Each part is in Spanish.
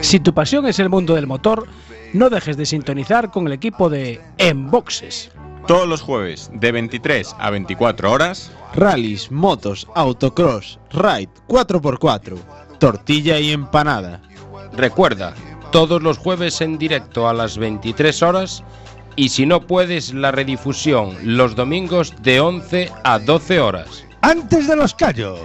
Si tu pasión es el mundo del motor, no dejes de sintonizar con el equipo de Enboxes. Todos los jueves de 23 a 24 horas. Rallys, motos, autocross, ride 4x4, tortilla y empanada. Recuerda, todos los jueves en directo a las 23 horas y si no puedes la redifusión los domingos de 11 a 12 horas. Antes de los callos.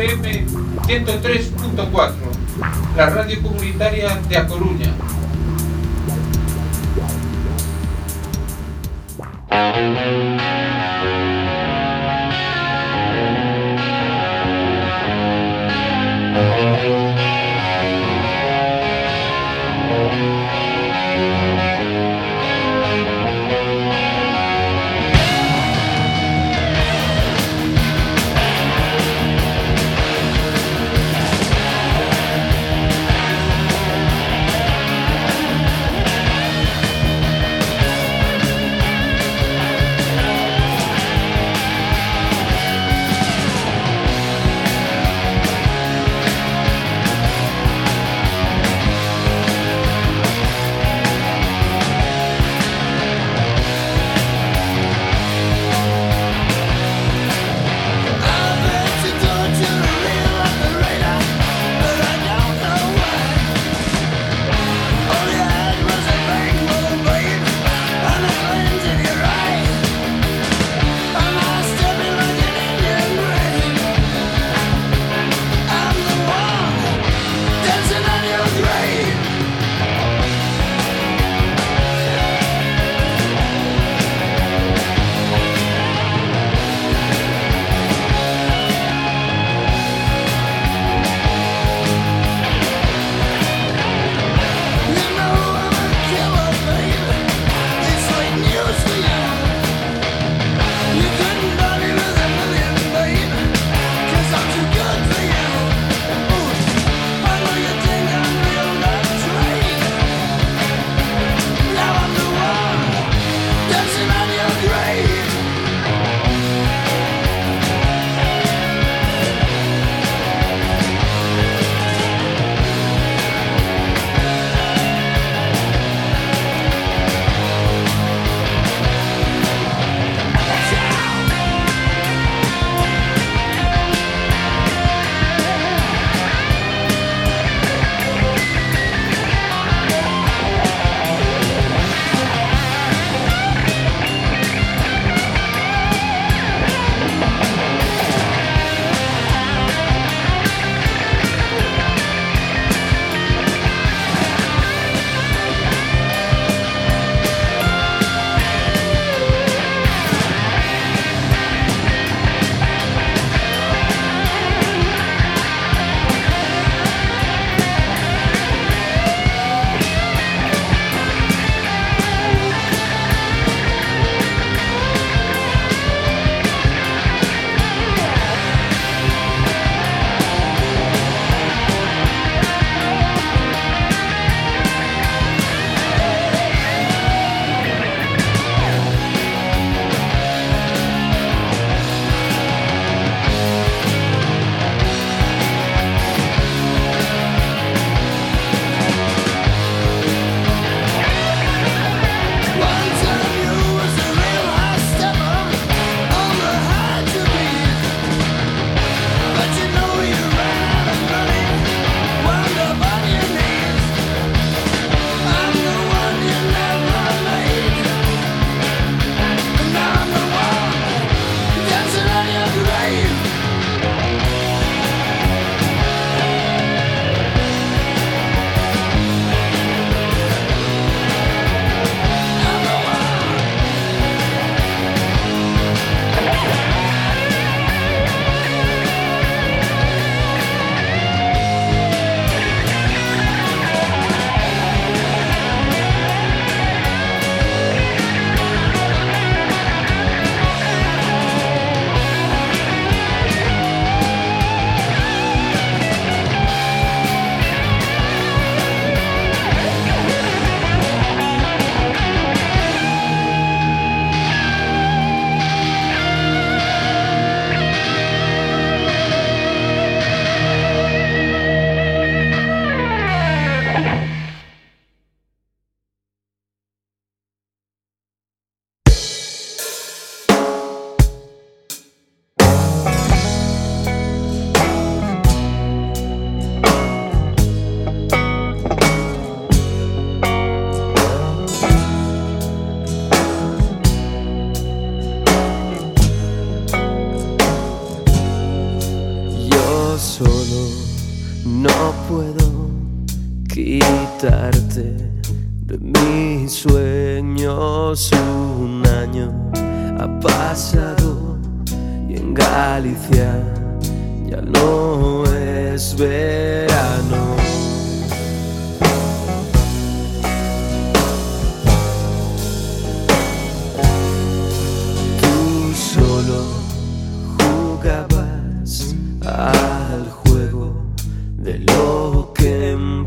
FM 103.4, la radio comunitaria de A Coruña.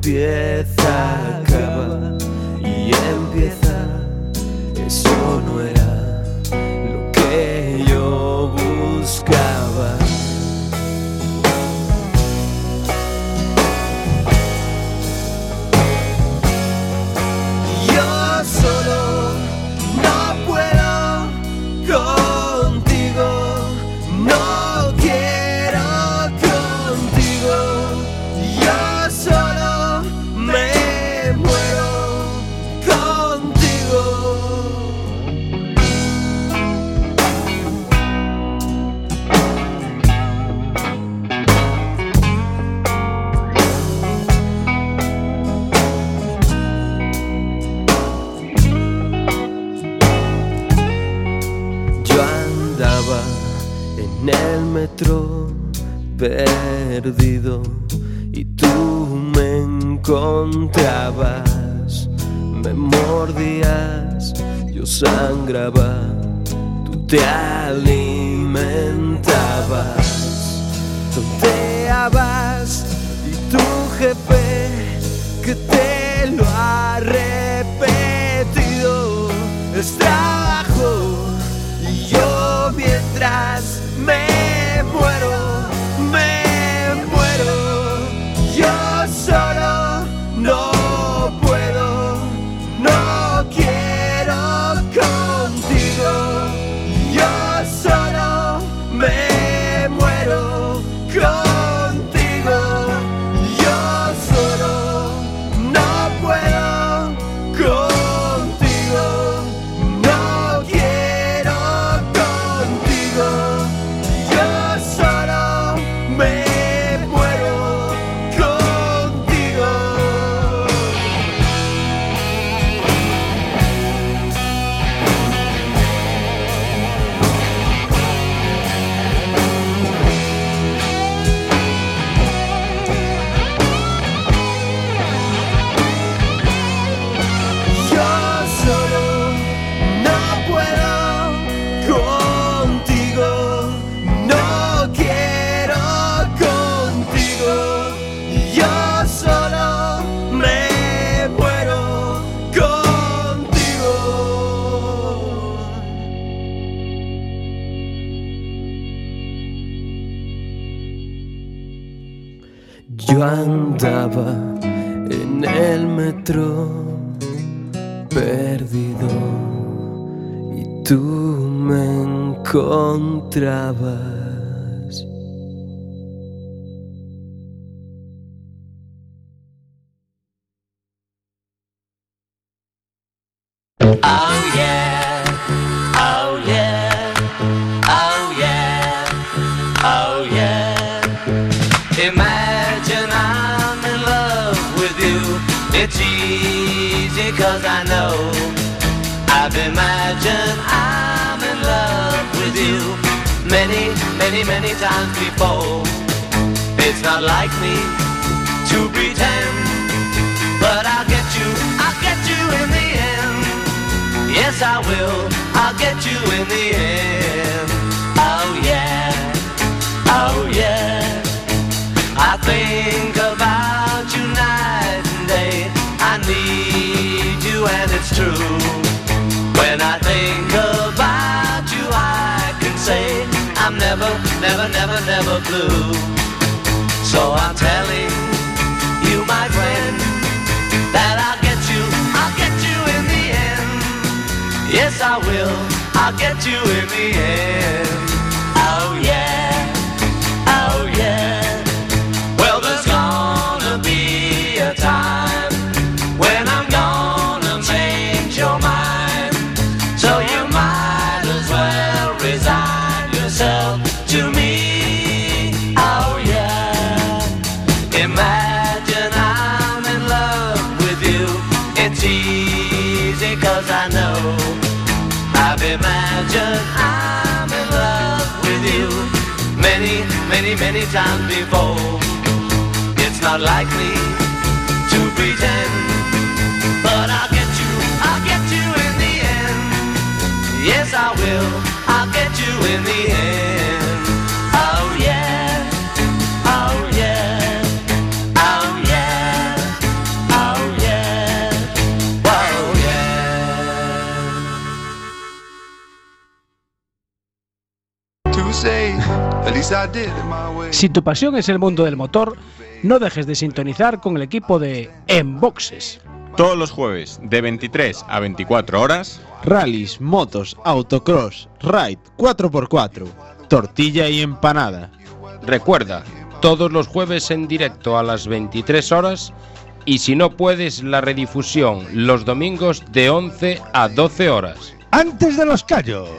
Death. many, many, many times before. It's not like me to pretend, but I'll get you, I'll get you in the end. Yes, I will, I'll get you in the end. Oh yeah, oh yeah. I think about you night and day. I need you and it's true. When I think I'm never, never, never, never blue. So I'm telling you, my friend, that I'll get you, I'll get you in the end. Yes, I will, I'll get you in the end. Oh, yeah. Many, times before. It's not like me to pretend, but I'll get you, I'll get you in the end. Yes, I will, I'll get you in the end. Oh yeah, oh yeah, oh yeah, oh yeah, oh yeah. to say. At least I did it my. Si tu pasión es el mundo del motor, no dejes de sintonizar con el equipo de Enboxes. Todos los jueves de 23 a 24 horas. Rallys, motos, autocross, ride 4x4, tortilla y empanada. Recuerda, todos los jueves en directo a las 23 horas y si no puedes la redifusión los domingos de 11 a 12 horas. Antes de los callos.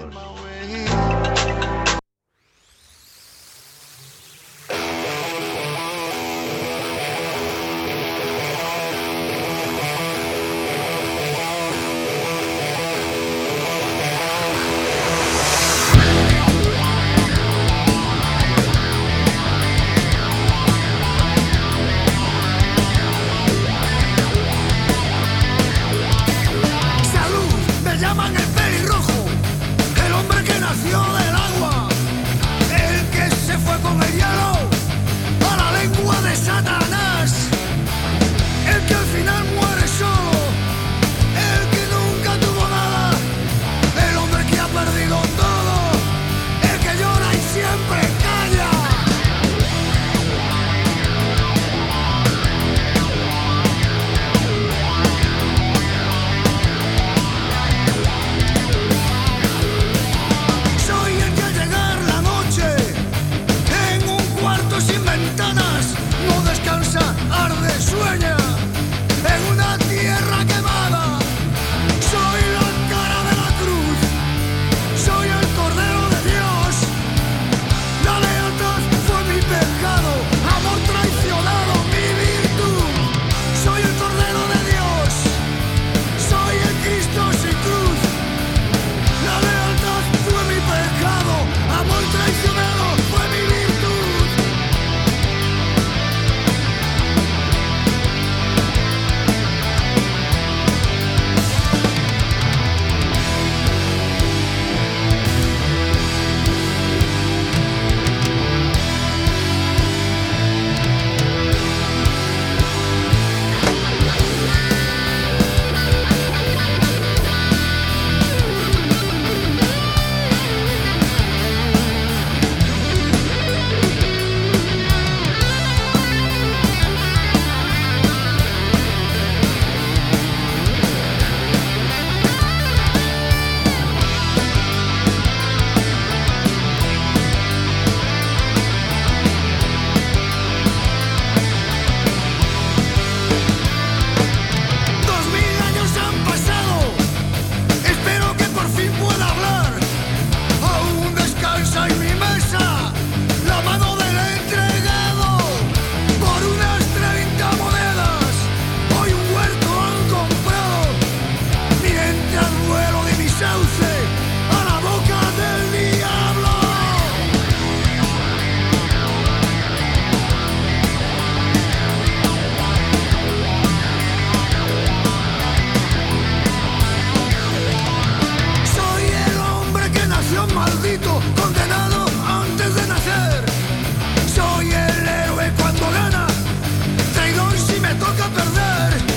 toca perder.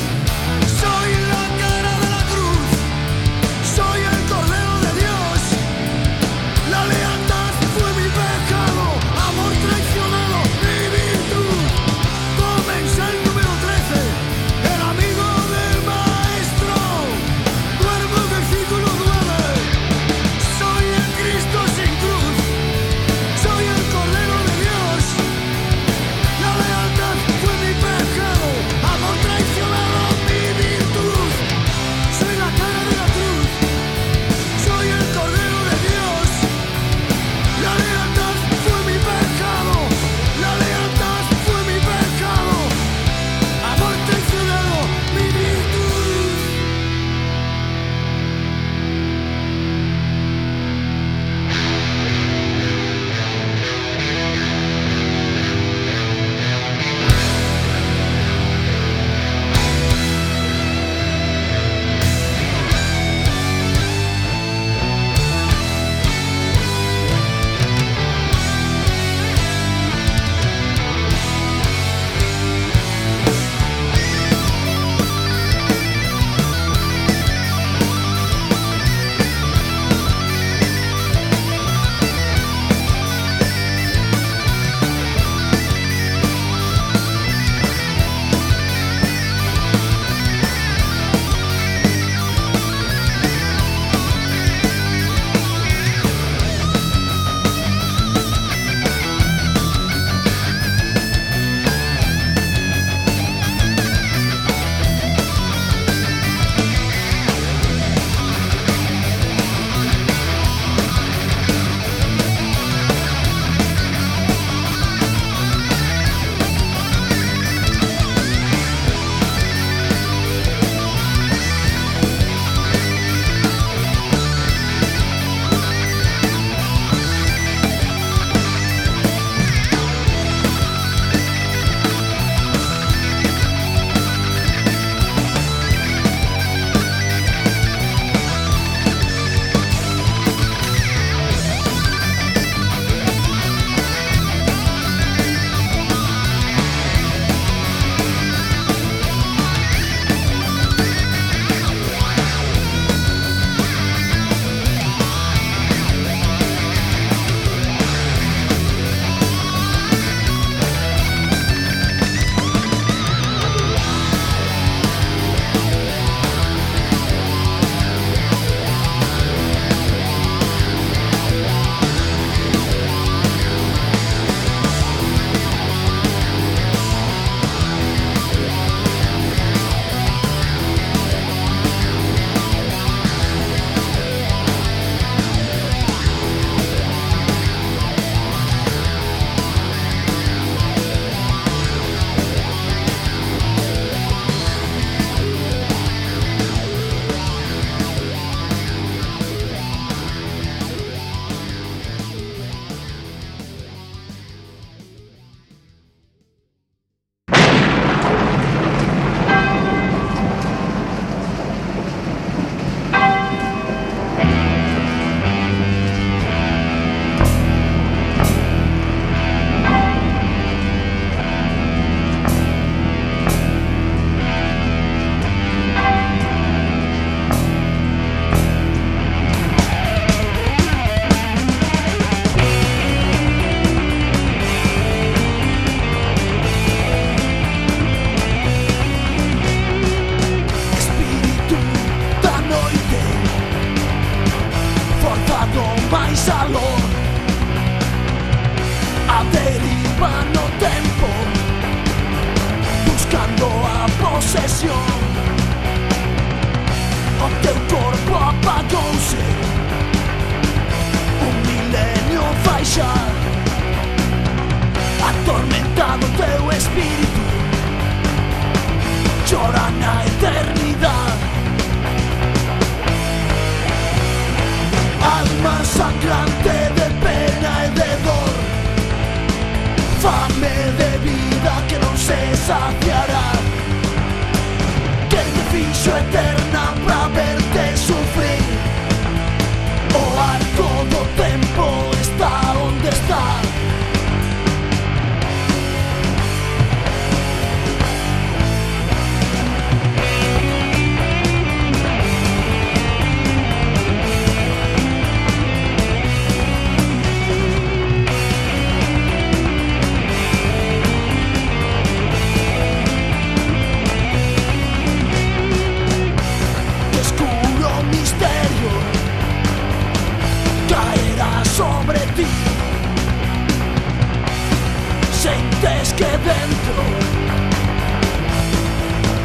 es que dentro.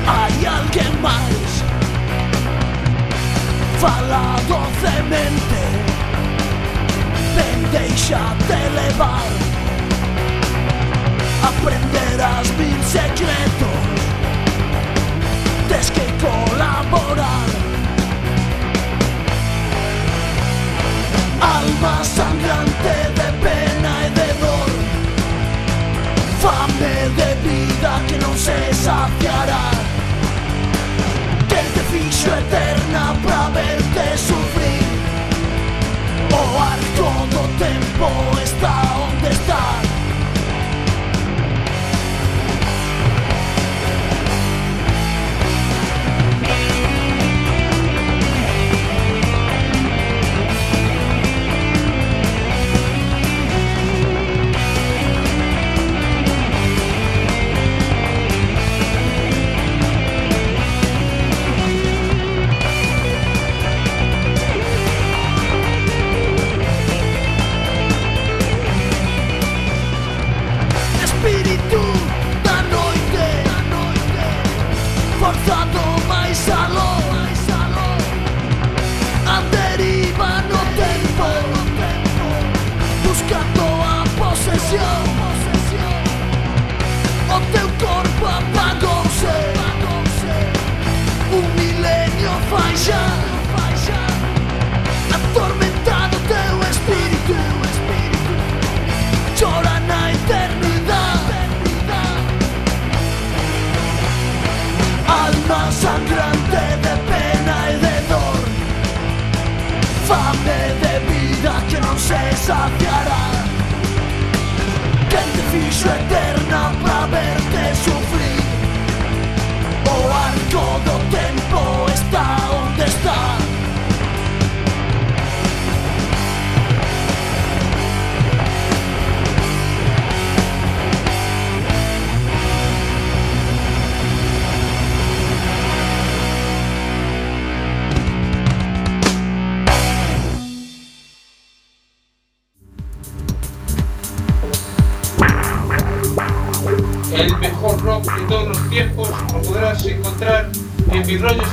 Hay alguien más Fala docemente Ven, deixa-te levar. Aprenderás mil secretos tienes que colaborar Alma sangrante de pena y de dolor. Fame de vida que non se saciará. Que te fixo eterna pra verte sufrir. Oh, o arco do tempo está onde está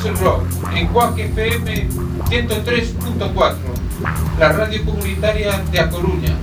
el rock en Cuac FM 103.4, la radio comunitaria de A Coruña.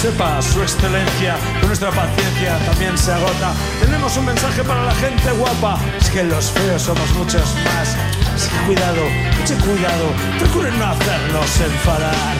Sepa su excelencia, que nuestra paciencia también se agota. Tenemos un mensaje para la gente guapa, es que los feos somos muchos más. Así que cuidado, mucho cuidado, procuren no hacernos enfadar.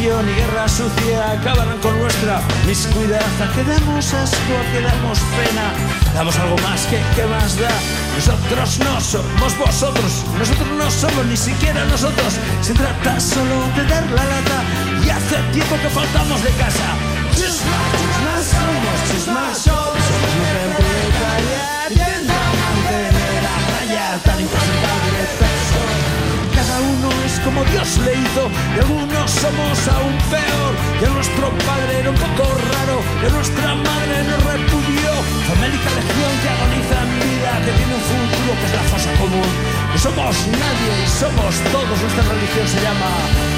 Ni guerra sucia acabarán con nuestra miscuidad. ¿A que damos asco? ¿A que damos pena? Damos algo más que ¿qué más da? Nosotros no somos vosotros, nosotros no somos ni siquiera nosotros. Se trata solo de dar la lata y hace tiempo que faltamos de casa. Chisma, chisma, somos chisma, somos somos un proletariat. Intenta mantener a raya tan impresentable como Dios le hizo y algunos somos aún peor. Y nuestro padre era un poco raro y nuestra madre nos repudió. Famélica legión que agoniza en vida, que tiene un futuro que es la fosa común. No somos nadie y somos todos. Nuestra religión se llama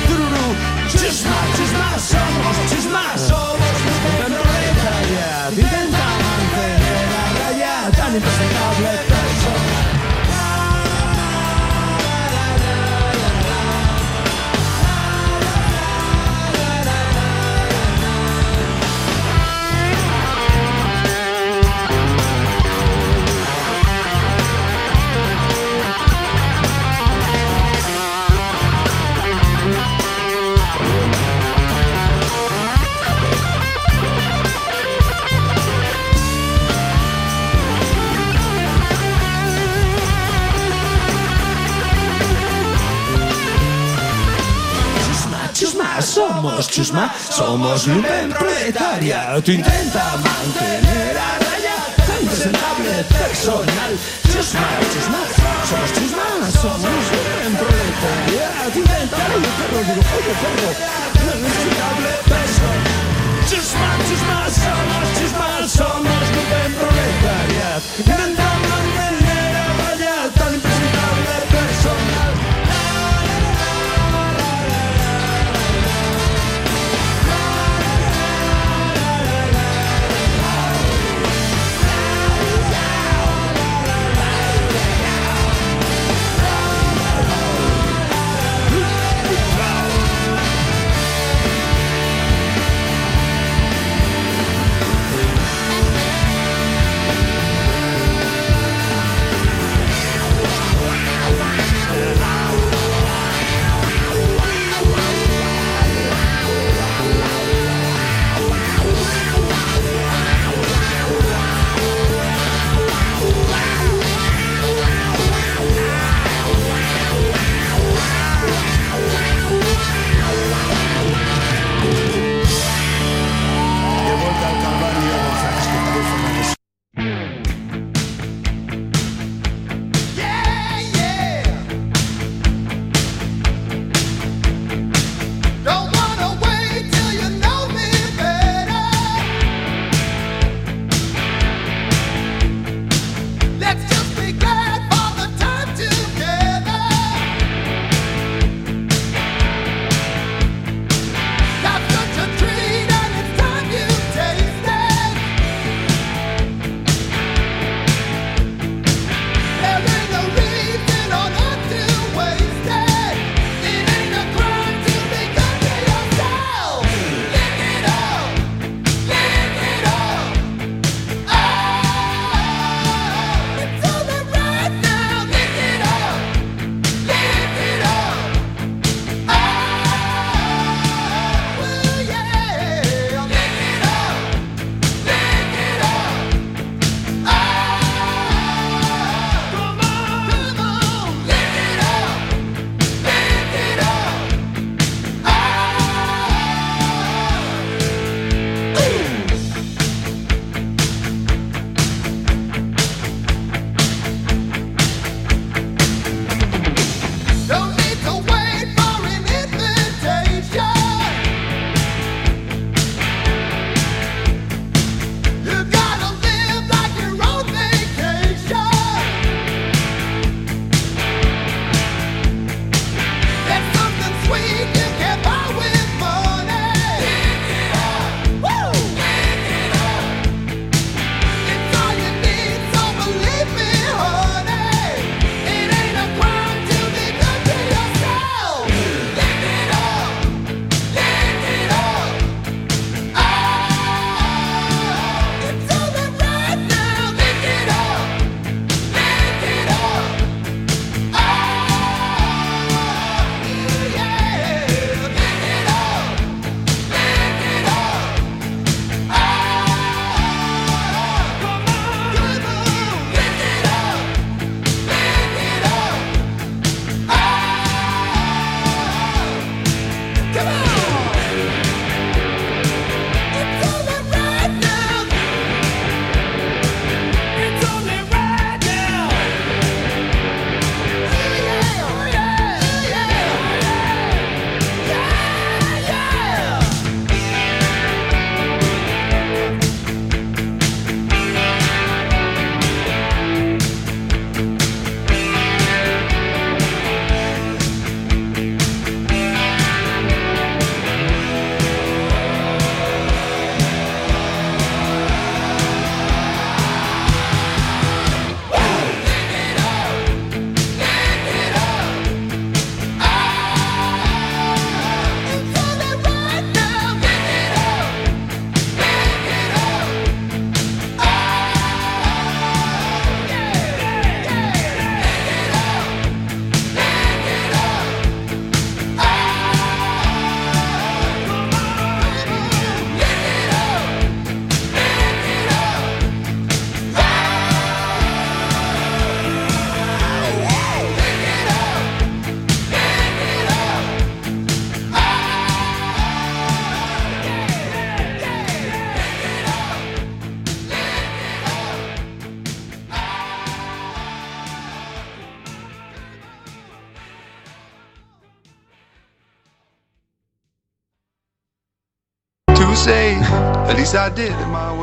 Tururu. Chisma, chisma, somos chisma, somos. Intenta mantener a raya tan impresentable somos chusma, somos lumen proletaria. Tú intenta mantener a raya tan presentable personal. Chusma, chusma, somos chusma, somos lumen proletaria. Tú intenta, oye perro, digo, oye perro, tan presentable personal. Chusma, chusma, somos chusma, somos lumen proletaria.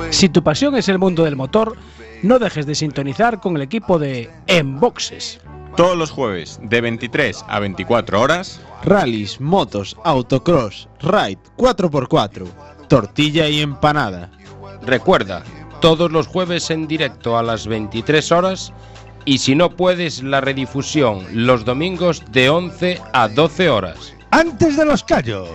Si tu pasión es el mundo del motor, no dejes de sintonizar con el equipo de En Boxes. Todos los jueves, de 23 a 24 horas, rallies, motos, autocross, ride, 4x4, tortilla y empanada. Recuerda, todos los jueves en directo a las 23 horas y si no puedes, la redifusión los domingos de 11 a 12 horas. Antes de los callos.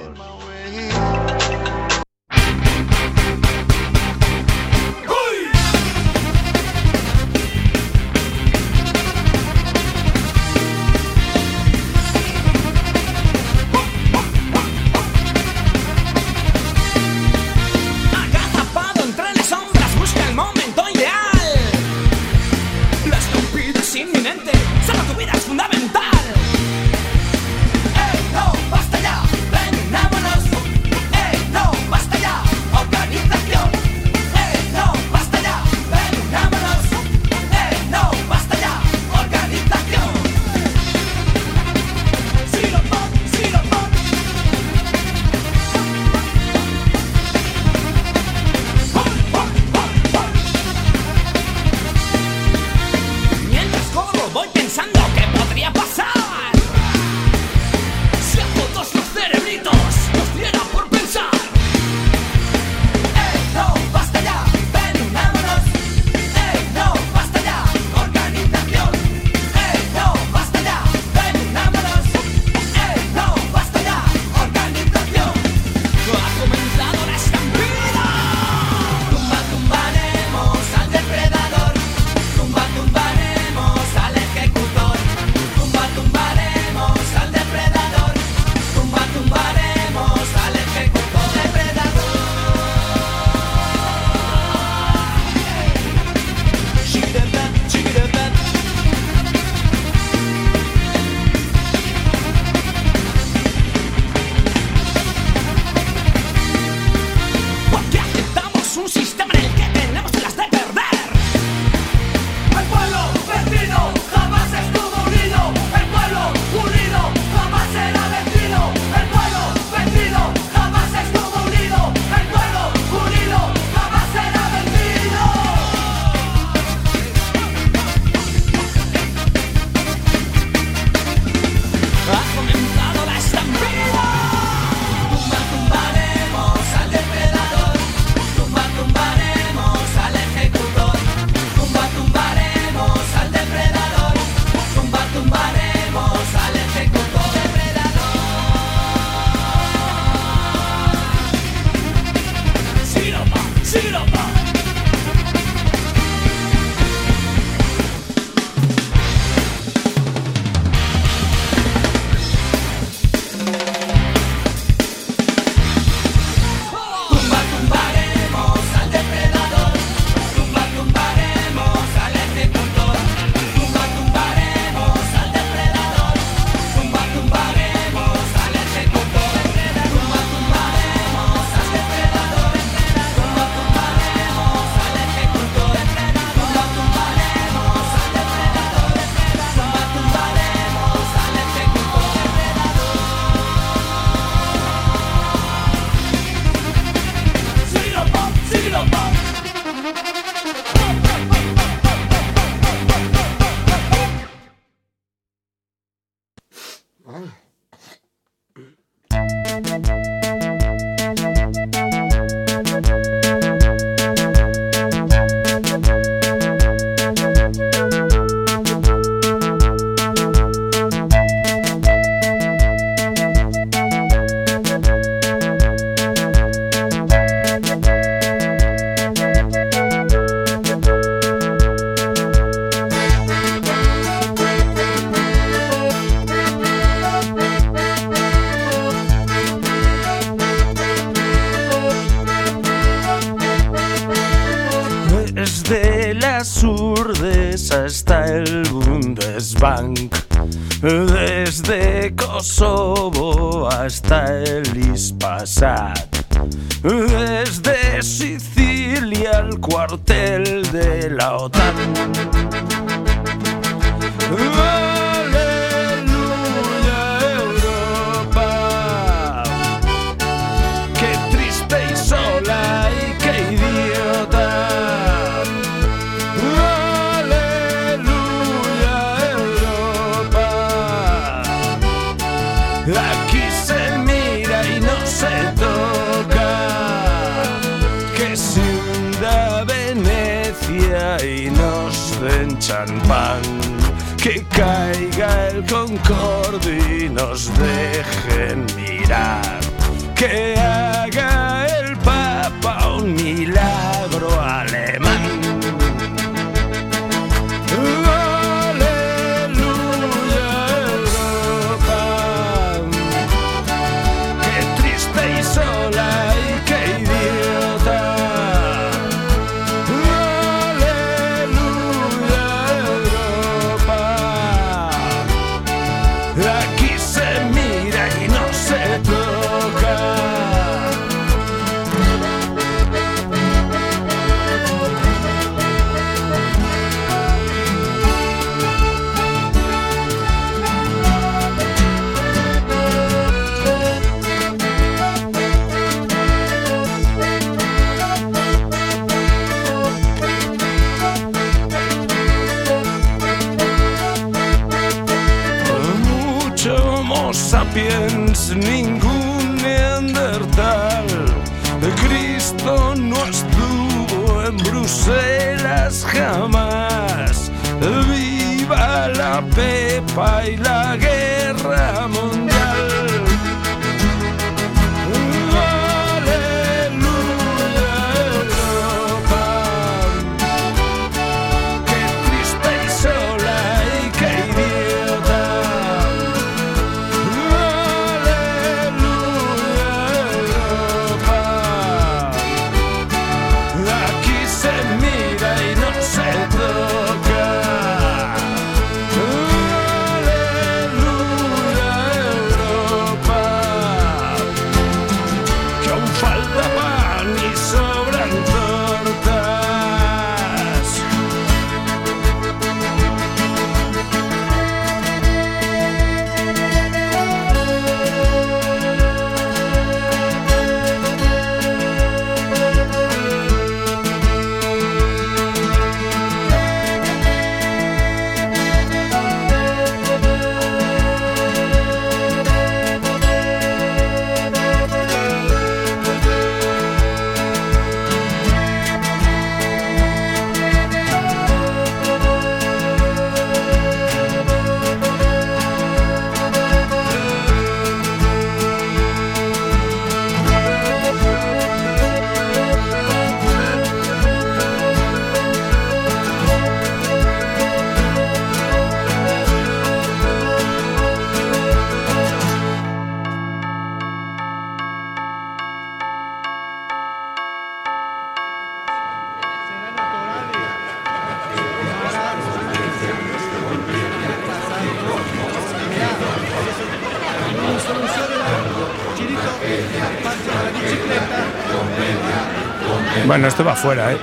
Bueno, esto va afuera, ¿eh?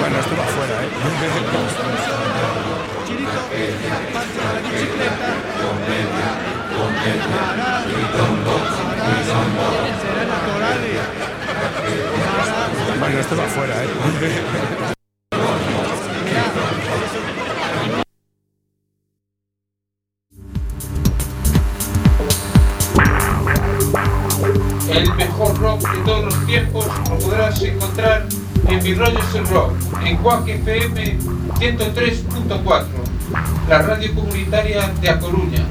bueno, esto va afuera, ¿eh? bueno, esto va afuera, ¿eh? rock en Cuac FM 103.4, la radio comunitaria de A Coruña.